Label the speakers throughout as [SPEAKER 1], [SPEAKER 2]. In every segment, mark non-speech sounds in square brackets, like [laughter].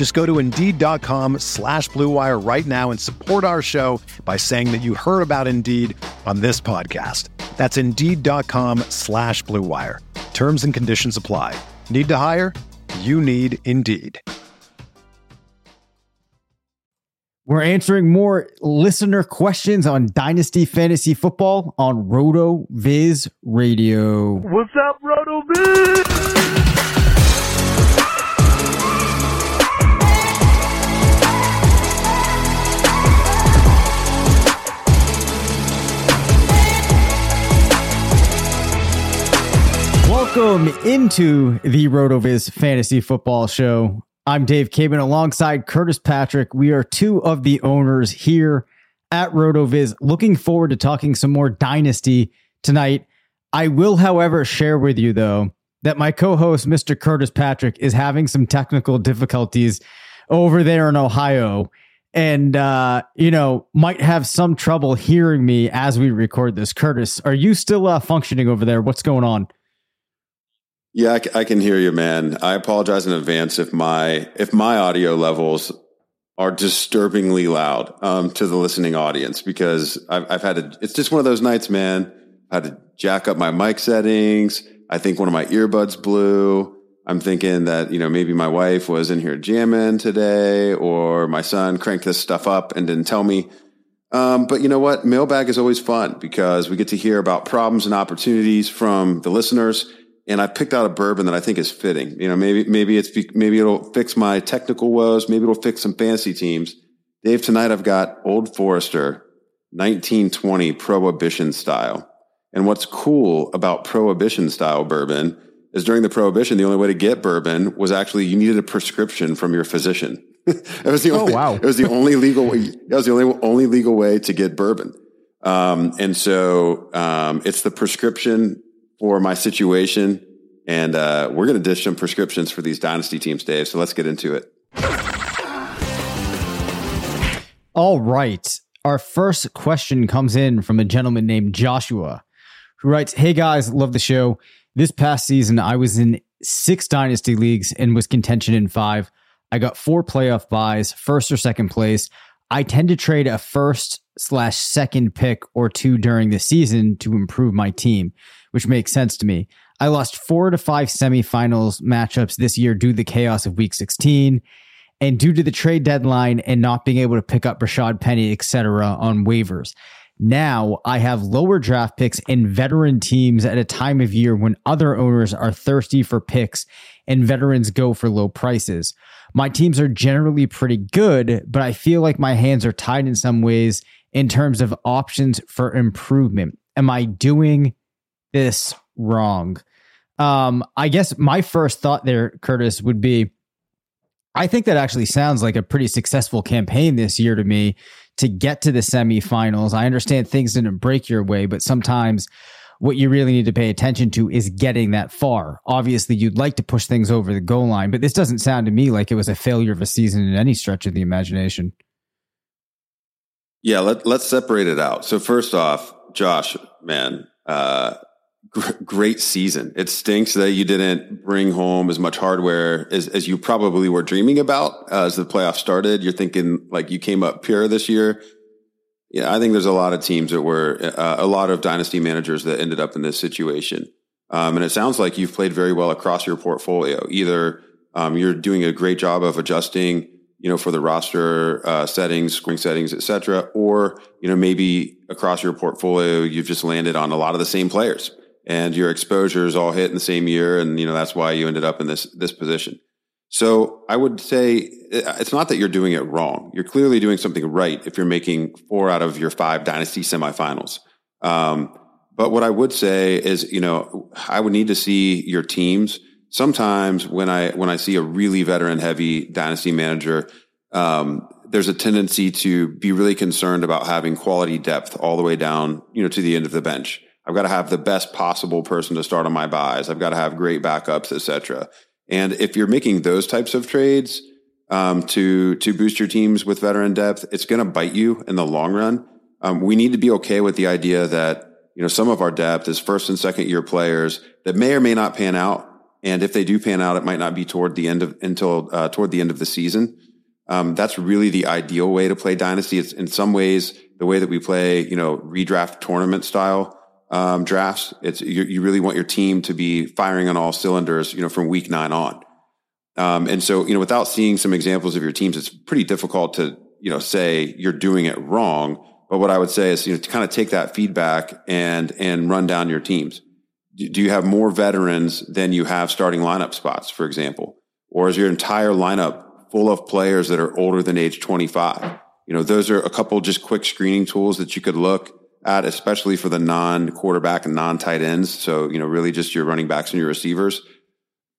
[SPEAKER 1] Just go to Indeed.com slash BlueWire right now and support our show by saying that you heard about Indeed on this podcast. That's Indeed.com slash BlueWire. Terms and conditions apply. Need to hire? You need Indeed.
[SPEAKER 2] We're answering more listener questions on Dynasty Fantasy Football on RotoViz Radio.
[SPEAKER 3] What's up, Roto Viz?
[SPEAKER 2] Welcome into the RotoViz Fantasy Football Show. I'm Dave Caban alongside Curtis Patrick. We are two of the owners here at RotoViz. Looking forward to talking some more Dynasty tonight. I will, however, share with you, though, that my co host, Mr. Curtis Patrick, is having some technical difficulties over there in Ohio and, uh, you know, might have some trouble hearing me as we record this. Curtis, are you still uh, functioning over there? What's going on?
[SPEAKER 4] Yeah, I, c- I can hear you, man. I apologize in advance if my if my audio levels are disturbingly loud um, to the listening audience because I've, I've had to. It's just one of those nights, man. I had to jack up my mic settings. I think one of my earbuds blew. I'm thinking that you know maybe my wife was in here jamming today, or my son cranked this stuff up and didn't tell me. Um, but you know what? Mailbag is always fun because we get to hear about problems and opportunities from the listeners and I picked out a bourbon that I think is fitting. You know, maybe maybe it's maybe it'll fix my technical woes. Maybe it'll fix some fantasy teams. Dave, tonight I've got Old Forester 1920 Prohibition style. And what's cool about Prohibition style bourbon is during the Prohibition, the only way to get bourbon was actually you needed a prescription from your physician. [laughs] it was the only,
[SPEAKER 2] oh, wow.
[SPEAKER 4] it was the only legal way. That was the only only legal way to get bourbon. Um, and so um, it's the prescription for my situation. And uh, we're going to dish some prescriptions for these dynasty teams, Dave. So let's get into it.
[SPEAKER 2] All right. Our first question comes in from a gentleman named Joshua who writes Hey guys, love the show. This past season, I was in six dynasty leagues and was contention in five. I got four playoff buys, first or second place. I tend to trade a first slash second pick or two during the season to improve my team, which makes sense to me. I lost four to five semifinals matchups this year due to the chaos of week 16 and due to the trade deadline and not being able to pick up Rashad Penny, etc. on waivers. Now I have lower draft picks and veteran teams at a time of year when other owners are thirsty for picks and veterans go for low prices. My teams are generally pretty good, but I feel like my hands are tied in some ways in terms of options for improvement. Am I doing this wrong? Um, I guess my first thought there, Curtis, would be I think that actually sounds like a pretty successful campaign this year to me to get to the semifinals. I understand things didn't break your way, but sometimes what you really need to pay attention to is getting that far. Obviously, you'd like to push things over the goal line, but this doesn't sound to me like it was a failure of a season in any stretch of the imagination.
[SPEAKER 4] Yeah, let, let's separate it out. So first off, Josh, man, uh, gr- great season. It stinks that you didn't bring home as much hardware as, as you probably were dreaming about uh, as the playoffs started. You're thinking like you came up pure this year. Yeah, I think there's a lot of teams that were uh, a lot of dynasty managers that ended up in this situation. Um, and it sounds like you've played very well across your portfolio. Either um, you're doing a great job of adjusting you know, for the roster uh, settings, scoring settings, et cetera. Or, you know, maybe across your portfolio, you've just landed on a lot of the same players and your exposures all hit in the same year. And, you know, that's why you ended up in this, this position. So I would say it's not that you're doing it wrong. You're clearly doing something right if you're making four out of your five dynasty semifinals. Um, but what I would say is, you know, I would need to see your teams. Sometimes when I when I see a really veteran heavy dynasty manager, um, there's a tendency to be really concerned about having quality depth all the way down, you know, to the end of the bench. I've got to have the best possible person to start on my buys. I've got to have great backups, etc. And if you're making those types of trades um, to to boost your teams with veteran depth, it's going to bite you in the long run. Um, we need to be okay with the idea that you know some of our depth is first and second year players that may or may not pan out, and if they do pan out, it might not be toward the end of until uh, toward the end of the season. Um, that's really the ideal way to play dynasty. It's in some ways the way that we play, you know, redraft tournament style um, drafts. It's you, you, really want your team to be firing on all cylinders, you know, from week nine on. Um, and so, you know, without seeing some examples of your teams, it's pretty difficult to, you know, say you're doing it wrong. But what I would say is, you know, to kind of take that feedback and and run down your teams. Do you have more veterans than you have starting lineup spots, for example, or is your entire lineup full of players that are older than age 25? You know, those are a couple just quick screening tools that you could look at, especially for the non quarterback and non tight ends. So, you know, really just your running backs and your receivers.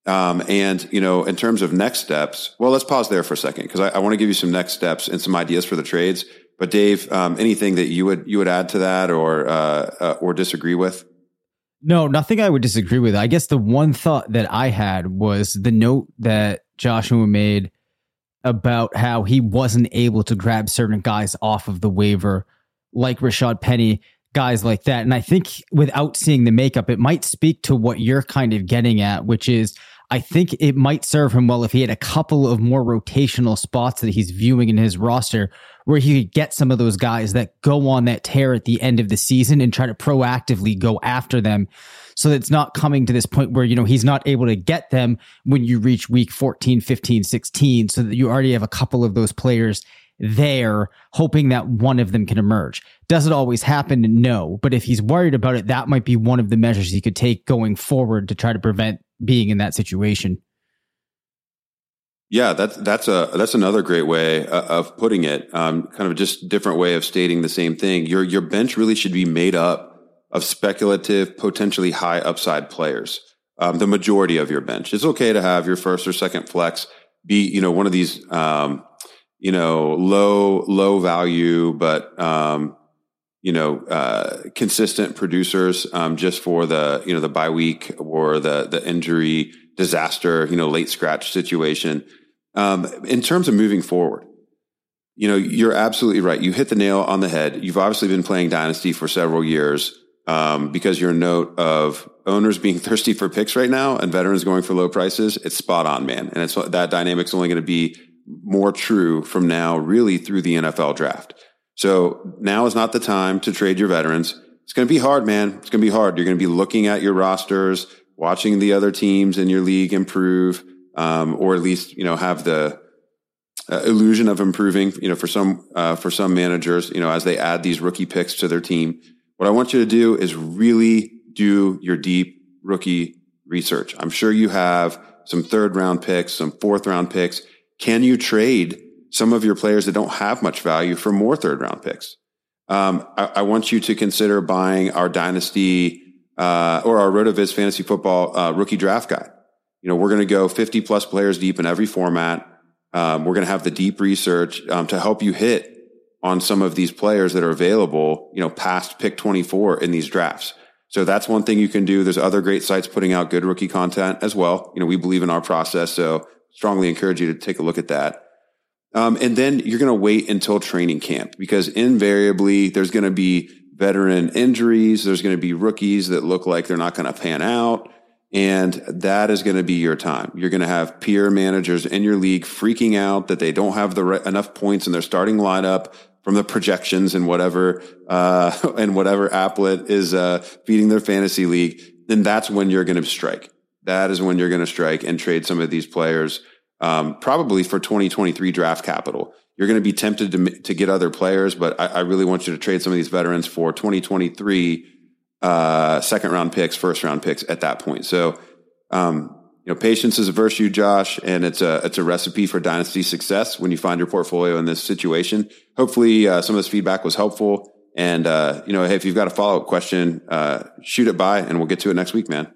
[SPEAKER 4] Um, and, you know, in terms of next steps, well, let's pause there for a second because I, I want to give you some next steps and some ideas for the trades. But Dave, um, anything that you would you would add to that or uh, uh, or disagree with?
[SPEAKER 2] No, nothing I would disagree with. I guess the one thought that I had was the note that Joshua made about how he wasn't able to grab certain guys off of the waiver like Rashad Penny, guys like that. And I think without seeing the makeup, it might speak to what you're kind of getting at, which is I think it might serve him well if he had a couple of more rotational spots that he's viewing in his roster where he could get some of those guys that go on that tear at the end of the season and try to proactively go after them so that it's not coming to this point where you know he's not able to get them when you reach week 14 15 16 so that you already have a couple of those players there, hoping that one of them can emerge. Does it always happen? No. But if he's worried about it, that might be one of the measures he could take going forward to try to prevent being in that situation.
[SPEAKER 4] Yeah, that's that's a that's another great way uh, of putting it. Um, kind of just different way of stating the same thing. Your your bench really should be made up of speculative, potentially high upside players. Um, the majority of your bench. It's okay to have your first or second flex be, you know, one of these um, you know, low, low value, but, um, you know, uh, consistent producers, um, just for the, you know, the bye week or the, the injury disaster, you know, late scratch situation. Um, in terms of moving forward, you know, you're absolutely right. You hit the nail on the head. You've obviously been playing Dynasty for several years um, because your note of owners being [laughs] thirsty for picks right now and veterans going for low prices. It's spot on, man. And it's that dynamic's only going to be more true from now really through the NFL draft. So now is not the time to trade your veterans. It's going to be hard, man. It's going to be hard. You're going to be looking at your rosters, watching the other teams in your league improve, um, or at least, you know, have the uh, illusion of improving, you know, for some, uh, for some managers, you know, as they add these rookie picks to their team. What I want you to do is really do your deep rookie research. I'm sure you have some third round picks, some fourth round picks. Can you trade some of your players that don't have much value for more third round picks? Um, I, I, want you to consider buying our dynasty uh, or our RotoViz fantasy football uh, rookie draft guide. You know, we're going to go 50 plus players deep in every format. Um, we're going to have the deep research um, to help you hit on some of these players that are available, you know, past pick 24 in these drafts. So that's one thing you can do. There's other great sites putting out good rookie content as well. You know, we believe in our process. So strongly encourage you to take a look at that. Um, and then you're going to wait until training camp because invariably there's going to be veteran injuries. There's going to be rookies that look like they're not going to pan out. And that is going to be your time. You're going to have peer managers in your league freaking out that they don't have the re- enough points in their starting lineup from the projections and whatever, uh, [laughs] and whatever applet is, uh, feeding their fantasy league. Then that's when you're going to strike that is when you're going to strike and trade some of these players um, probably for 2023 draft capital. You're going to be tempted to, to get other players, but I, I really want you to trade some of these veterans for 2023 uh, second round picks, first round picks at that point. So, um, you know, patience is a virtue, Josh, and it's a it's a recipe for dynasty success when you find your portfolio in this situation. Hopefully, uh, some of this feedback was helpful. And uh, you know, hey, if you've got a follow up question, uh, shoot it by, and we'll get to it next week, man.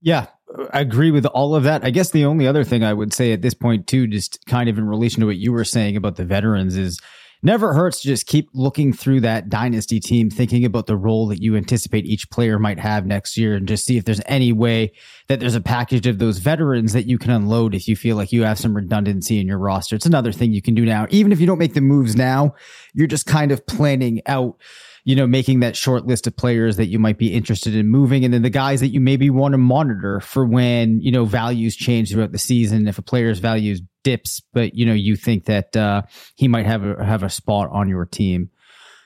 [SPEAKER 2] Yeah, I agree with all of that. I guess the only other thing I would say at this point, too, just kind of in relation to what you were saying about the veterans, is never hurts to just keep looking through that dynasty team, thinking about the role that you anticipate each player might have next year, and just see if there's any way that there's a package of those veterans that you can unload if you feel like you have some redundancy in your roster. It's another thing you can do now. Even if you don't make the moves now, you're just kind of planning out you know, making that short list of players that you might be interested in moving, and then the guys that you maybe want to monitor for when you know values change throughout the season. If a player's values dips, but you know you think that uh, he might have a, have a spot on your team.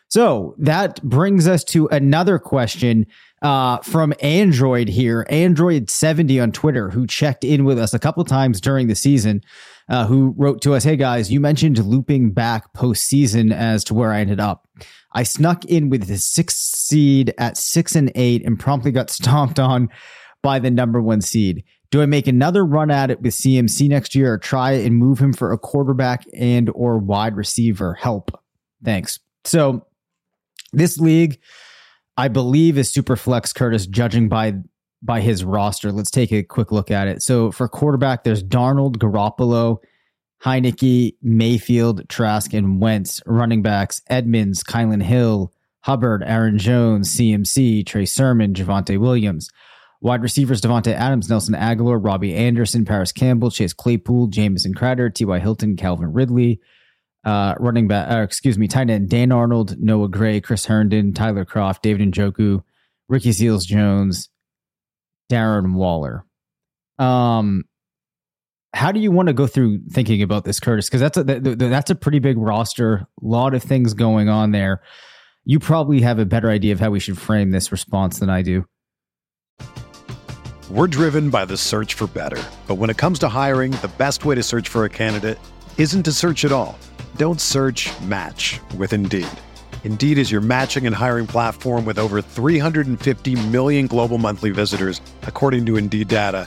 [SPEAKER 2] So that brings us to another question uh, from Android here, Android seventy on Twitter, who checked in with us a couple times during the season. Uh, who wrote to us, "Hey guys, you mentioned looping back postseason as to where I ended up." I snuck in with the sixth seed at six and eight and promptly got [laughs] stomped on by the number one seed. Do I make another run at it with CMC next year or try and move him for a quarterback and or wide receiver? Help. Thanks. So this league, I believe, is super flex Curtis, judging by by his roster. Let's take a quick look at it. So for quarterback, there's Darnold, Garoppolo, Heinicke, Mayfield, Trask, and Wentz. Running backs, Edmonds, Kylin Hill, Hubbard, Aaron Jones, CMC, Trey Sermon, Javonte Williams. Wide receivers, Davante Adams, Nelson Agholor, Robbie Anderson, Parris Campbell, Chase Claypool, Jamison Crowder, T.Y. Hilton, Calvin Ridley. Uh, running back, uh, excuse me, tight end Dan Arnold, Noah Gray, Chris Herndon, Tyler Kroft, David Njoku, Ricky Seals Jones, Darren Waller. Um, how do you want to go through thinking about this, Curtis? Because that's a that's a pretty big roster, a lot of things going on there. You probably have a better idea of how we should frame this response than I do.
[SPEAKER 1] We're driven by the search for better, but when it comes to hiring, the best way to search for a candidate isn't to search at all. Don't search. Match with Indeed. Indeed is your matching and hiring platform with over 350 million global monthly visitors, according to Indeed data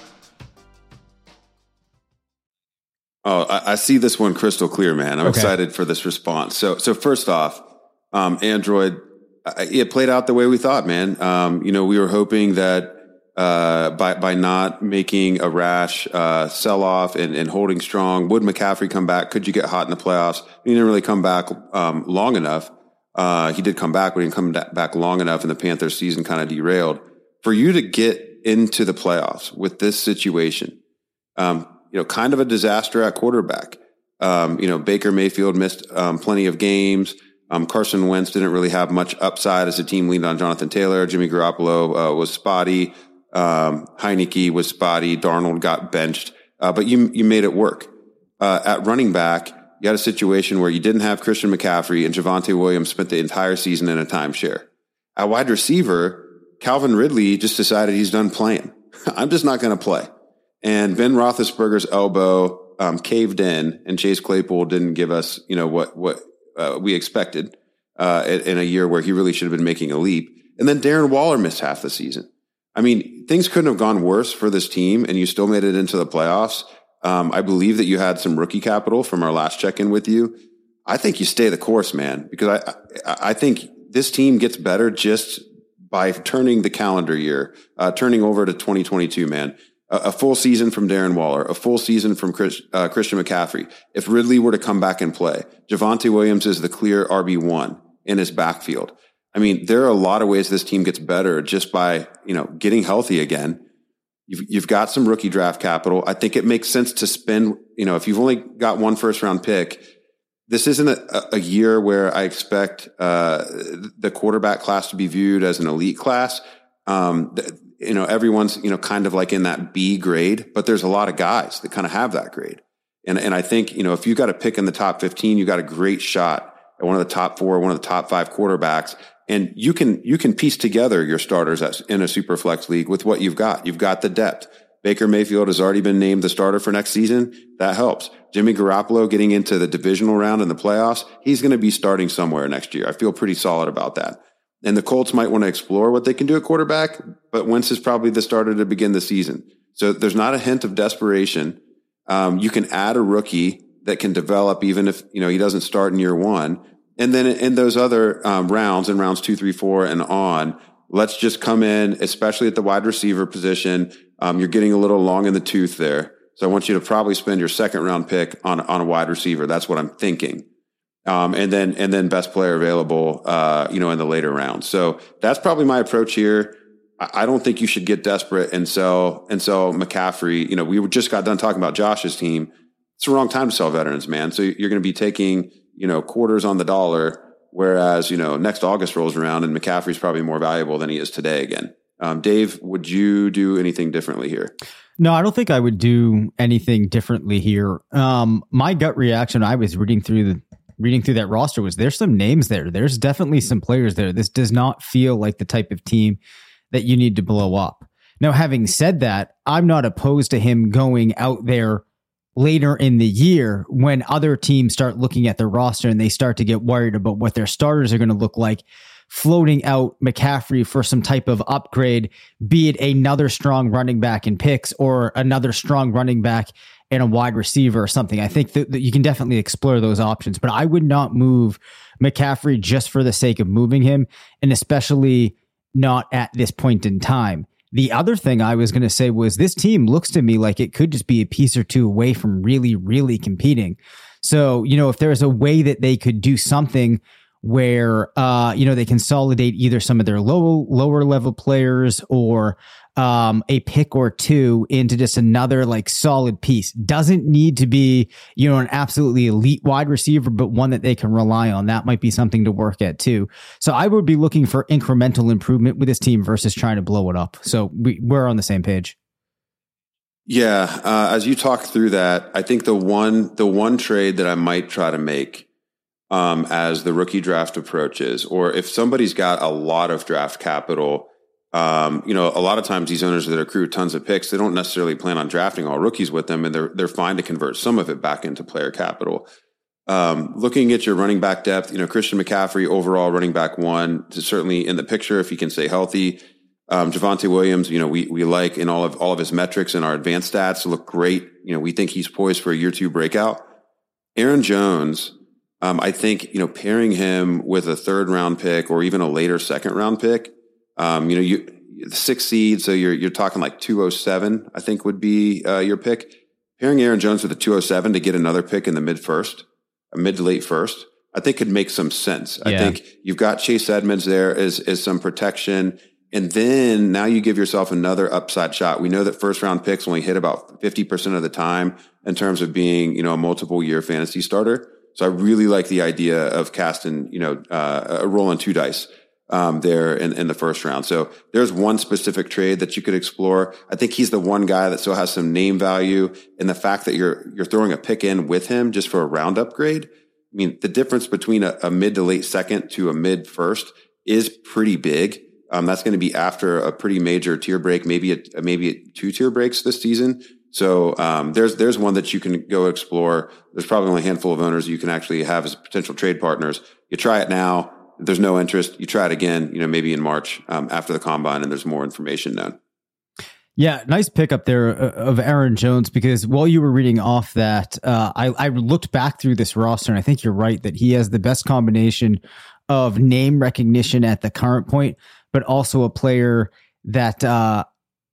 [SPEAKER 4] Oh, I, I, see this one crystal clear, man. I'm okay. excited for this response. So, so first off, um, Android, it played out the way we thought, man. Um, you know, we were hoping that uh, by by not making a rash uh, sell off and, and, holding strong, would McCaffrey come back? Could you get hot in the playoffs? He didn't really come back um, long enough. Uh, he did come back, but he didn't come back long enough, and the Panthers' season kind of derailed. For you to get into the playoffs with this situation, um, you know, kind of a disaster at quarterback. Um, you know, Baker Mayfield missed um, plenty of games. Um, Carson Wentz didn't really have much upside as the team leaned on Jonathan Taylor. Jimmy Garoppolo uh, was spotty. Um, Heinicke was spotty. Darnold got benched, uh, but you you made it work. Uh, at running back, you had a situation where you didn't have Christian McCaffrey and Javonte Williams spent the entire season in a timeshare. At wide receiver, Calvin Ridley just decided he's done playing. [laughs] I'm just not going to play. And Ben Roethlisberger's elbow um, caved in, and Chase Claypool didn't give us, you know, what what uh, we expected uh, in a year where he really should have been making a leap. And then Darren Waller missed half the season. I mean, things couldn't have gone worse for this team, and you still made it into the playoffs. Um, I believe that you had some rookie capital from our last check in with you. I think you stay the course, man, because I, I, I think this team gets better just by turning the calendar year, uh, turning over to 2022, man. A, full season from Darren Waller, a full season from Chris, uh, Christian McCaffrey. If Ridley were to come back and play, Javonte Williams is the clear RB1 in his backfield. I mean, there are a lot of ways this team gets better just by, you know, getting healthy again. You've, you've got some rookie draft capital. I think it makes sense to spend, you know, if you've only got one first round pick, this isn't a, a year where I expect uh, the quarterback class to be viewed as an elite class. Um, you know, everyone's you know kind of like in that B grade, but there's a lot of guys that kind of have that grade. And and I think you know if you got a pick in the top 15, you got a great shot at one of the top four, one of the top five quarterbacks, and you can you can piece together your starters in a super flex league with what you've got. You've got the depth. Baker Mayfield has already been named the starter for next season. That helps. Jimmy Garoppolo getting into the divisional round in the playoffs, he's going to be starting somewhere next year. I feel pretty solid about that. And the Colts might want to explore what they can do at quarterback, but Wentz is probably the starter to begin the season. So there's not a hint of desperation. Um, you can add a rookie that can develop even if, you know, he doesn't start in year one. And then in those other um, rounds, in rounds two, three, four, and on, let's just come in, especially at the wide receiver position. Um, you're getting a little long in the tooth there. So I want you to probably spend your second round pick on, on a wide receiver. That's what I'm thinking. Um, and then, and then best player available, uh, you know, in the later rounds. So that's probably my approach here. I, don't think you should get desperate and sell, and sell McCaffrey. You know, we just got done talking about Josh's team. It's the wrong time to sell veterans, man. So you're going to be taking, you know, quarters on the dollar. Whereas, you know, next August rolls around and McCaffrey's probably more valuable than he is today again. Um, Dave, would you do anything differently here?
[SPEAKER 2] No, I don't think I would do anything differently here. Um, my gut reaction, I was reading through the reading through that roster was there's some names there. There's definitely some players there. This does not feel like the type of team that you need to blow up. Now, having said that, I'm not opposed to him going out there later in the year when other teams start looking at their roster and they start to get worried about what their starters are going to look like floating out McCaffrey for some type of upgrade, be it another strong running back in picks or another strong running back and a wide receiver or something. I think that, that, you can definitely explore those options, but I would not move McCaffrey just for the sake of moving him, and especially not at this point in time. The other thing I was going to say was this team looks to me like it could just be a piece or two away from really, really competing. So, you know, if there's a way that they could do something where uh, you know they consolidate either some of their low lower level players or um, a pick or two into just another like solid piece. Doesn't need to be you know an absolutely elite wide receiver, but one that they can rely on. That might be something to work at too. So I would be looking for incremental improvement with this team versus trying to blow it up. So we, we're on the same page.
[SPEAKER 4] Yeah, uh, as you talk through that, I think the one the one trade that I might try to make um, as the rookie draft approaches, or if somebody's got a lot of draft capital, um, you know, a lot of times these owners that accrue tons of picks, they don't necessarily plan on drafting all rookies with them, and they're they're fine to convert some of it back into player capital. Um, looking at your running back depth, you know, Christian McCaffrey overall running back one is certainly in the picture if he can stay healthy. Um, Javonte Williams, you know, we we like in all of all of his metrics and our advanced stats look great. You know, we think he's poised for a year two breakout. Aaron Jones, um, I think you know pairing him with a third round pick or even a later second round pick. Um, you know, you six seed, so you're you're talking like two oh seven. I think would be uh, your pick. Pairing Aaron Jones with a two oh seven to get another pick in the mid first, a mid to late first, I think could make some sense. Yeah. I think you've got Chase Edmonds there as as some protection. And then now you give yourself another upside shot. We know that first round picks only hit about 50% of the time in terms of being, you know, a multiple year fantasy starter. So I really like the idea of casting, you know, uh, a rolling two dice um, there in, in the first round. So there's one specific trade that you could explore. I think he's the one guy that still has some name value, and the fact that you're you're throwing a pick in with him just for a round upgrade. I mean, the difference between a, a mid to late second to a mid first is pretty big. Um, that's going to be after a pretty major tier break, maybe a, maybe two tier breaks this season. So um, there's there's one that you can go explore. There's probably only a handful of owners you can actually have as potential trade partners. You try it now. There's no interest, you try it again. You know, maybe in March um, after the combine, and there's more information known.
[SPEAKER 2] Yeah, nice pickup there uh, of Aaron Jones because while you were reading off that, uh, I, I looked back through this roster and I think you're right that he has the best combination of name recognition at the current point, but also a player that uh,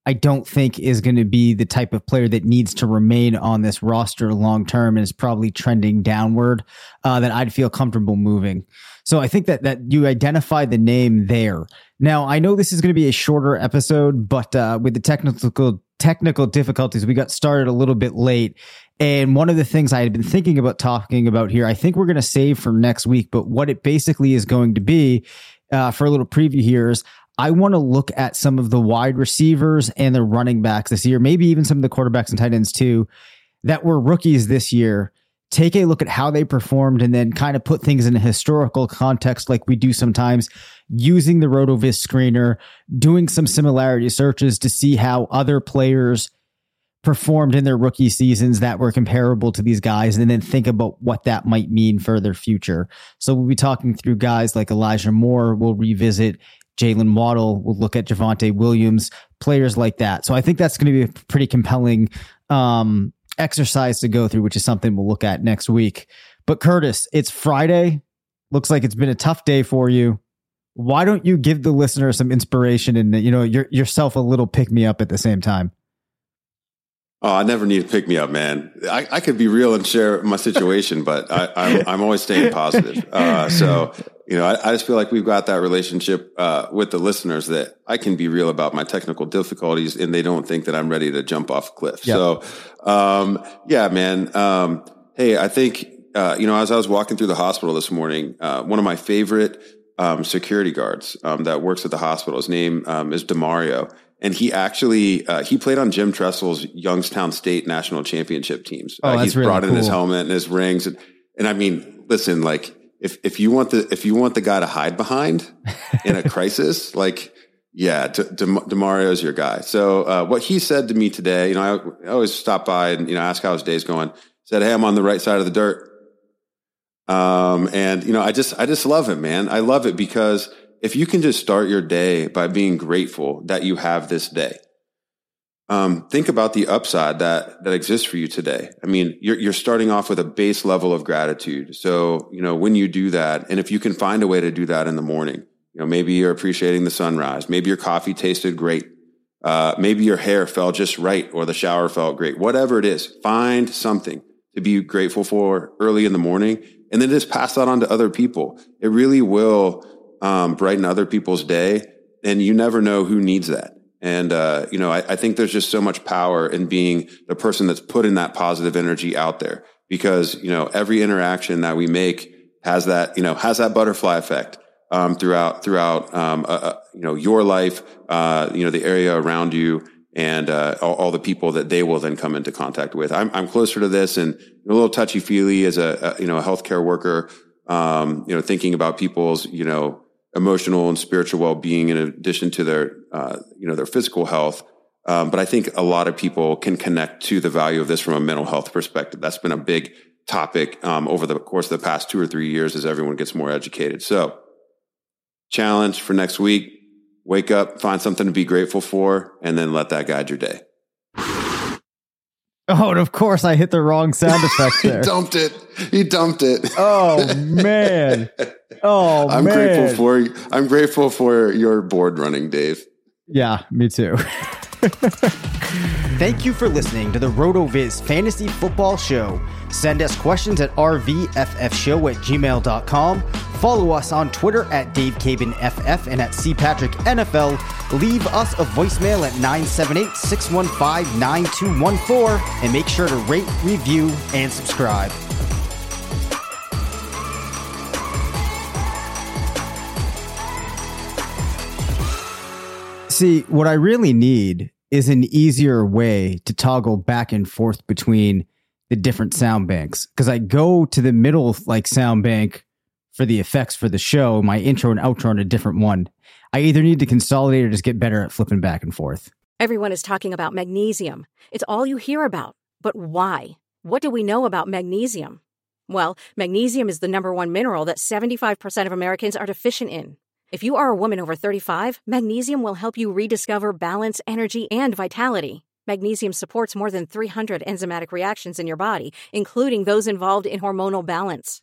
[SPEAKER 2] I don't think is going to be the type of player that needs to remain on this roster long term and is probably trending downward. Uh, that I'd feel comfortable moving. So I think that that you identify the name there. Now I know this is going to be a shorter episode, but uh, with the technical technical difficulties, we got started a little bit late. And one of the things I had been thinking about talking about here, I think we're going to save for next week. But what it basically is going to be uh, for a little preview here is I want to look at some of the wide receivers and the running backs this year, maybe even some of the quarterbacks and tight ends too, that were rookies this year. Take a look at how they performed and then kind of put things in a historical context like we do sometimes using the RotoViz screener, doing some similarity searches to see how other players performed in their rookie seasons that were comparable to these guys and then think about what that might mean for their future. So we'll be talking through guys like Elijah Moore. We'll revisit Jaylen Waddle. We'll look at Javonte Williams, players like that. So I think that's going to be a pretty compelling um, exercise to go through, which is something we'll look at next week. But Curtis, it's Friday. Looks like it's been a tough day for you. Why don't you give the listener some inspiration and you know your, yourself a little pick me up at the same time?
[SPEAKER 4] Oh, I never need to pick me up, man. I, I could be real and share my situation, but I, am always staying positive. Uh, so, you know, I, I, just feel like we've got that relationship uh, with the listeners that I can be real about my technical difficulties, and they don't think that I'm ready to jump off a cliff. Yep. So, um, yeah, man. Um, hey, I think uh, you know, as I was walking through the hospital this morning, uh, one of my favorite um, security guards um, that works at the hospital, his name um, is Demario and he actually uh, he played on Jim Tressel's Youngstown State national championship teams.
[SPEAKER 2] Oh,
[SPEAKER 4] uh, he's
[SPEAKER 2] really
[SPEAKER 4] brought
[SPEAKER 2] cool.
[SPEAKER 4] in his helmet and his rings, and, and I mean, listen, like if if you want the if you want the guy to hide behind in a [laughs] crisis, like yeah, De- De- Demario's your guy. So uh, what he said to me today, you know, I, I, always stop by and you know ask how his day's going. Said, hey, I'm on the right side of the dirt. Um, and you know, I just I just love it, man. I love it because if you can just start your day by being grateful that you have this day, um, think about the upside that that exists for you today. I mean, you're you're starting off with a base level of gratitude. So you know when you do that, and if you can find a way to do that in the morning, you know maybe you're appreciating the sunrise, maybe your coffee tasted great, uh, maybe your hair fell just right, or the shower felt great. Whatever it is, find something to be grateful for early in the morning, and then just pass that on to other people. It really will um, brighten other people's day. And you never know who needs that. And, uh, you know, I, I, think there's just so much power in being the person that's putting that positive energy out there because, you know, every interaction that we make has that, you know, has that butterfly effect, um, throughout, throughout, um, uh, uh, you know, your life, uh, you know, the area around you and, uh, all, all, the people that they will then come into contact with. I'm, I'm closer to this and a little touchy feely as a, a, you know, a healthcare worker, um, you know, thinking about people's, you know, emotional and spiritual well-being in addition to their uh, you know their physical health. Um, but i think a lot of people can connect to the value of this from a mental health perspective. That's been a big topic um, over the course of the past two or three years as everyone gets more educated. So challenge for next week. Wake up find something to be grateful for and then let that guide your day
[SPEAKER 2] Oh, and of course I hit the wrong sound effect [laughs] there.
[SPEAKER 4] he dumped it. He dumped it.
[SPEAKER 2] Oh man. Oh [laughs]
[SPEAKER 4] I'm
[SPEAKER 2] man.
[SPEAKER 4] grateful for I'm grateful for your board running, Dave.
[SPEAKER 2] Yeah, me too. [laughs]
[SPEAKER 5] Thank you for listening to the RotoViz Fantasy Football Show. Send us questions at rvffshow at gmail.com. Follow us on Twitter at DaveCabanFF and at CPatrickNFL. Leave us a voicemail at 978 615 9214 and make sure to rate, review, and subscribe.
[SPEAKER 2] See, what I really need is an easier way to toggle back and forth between the different sound banks because I go to the middle like sound bank for the effects for the show, my intro and outro on a different one. I either need to consolidate or just get better at flipping back and forth.
[SPEAKER 6] Everyone is talking about magnesium. It's all you hear about. But why? What do we know about magnesium? Well, magnesium is the number one mineral that 75% of Americans are deficient in. If you are a woman over 35, magnesium will help you rediscover balance, energy, and vitality. Magnesium supports more than 300 enzymatic reactions in your body, including those involved in hormonal balance.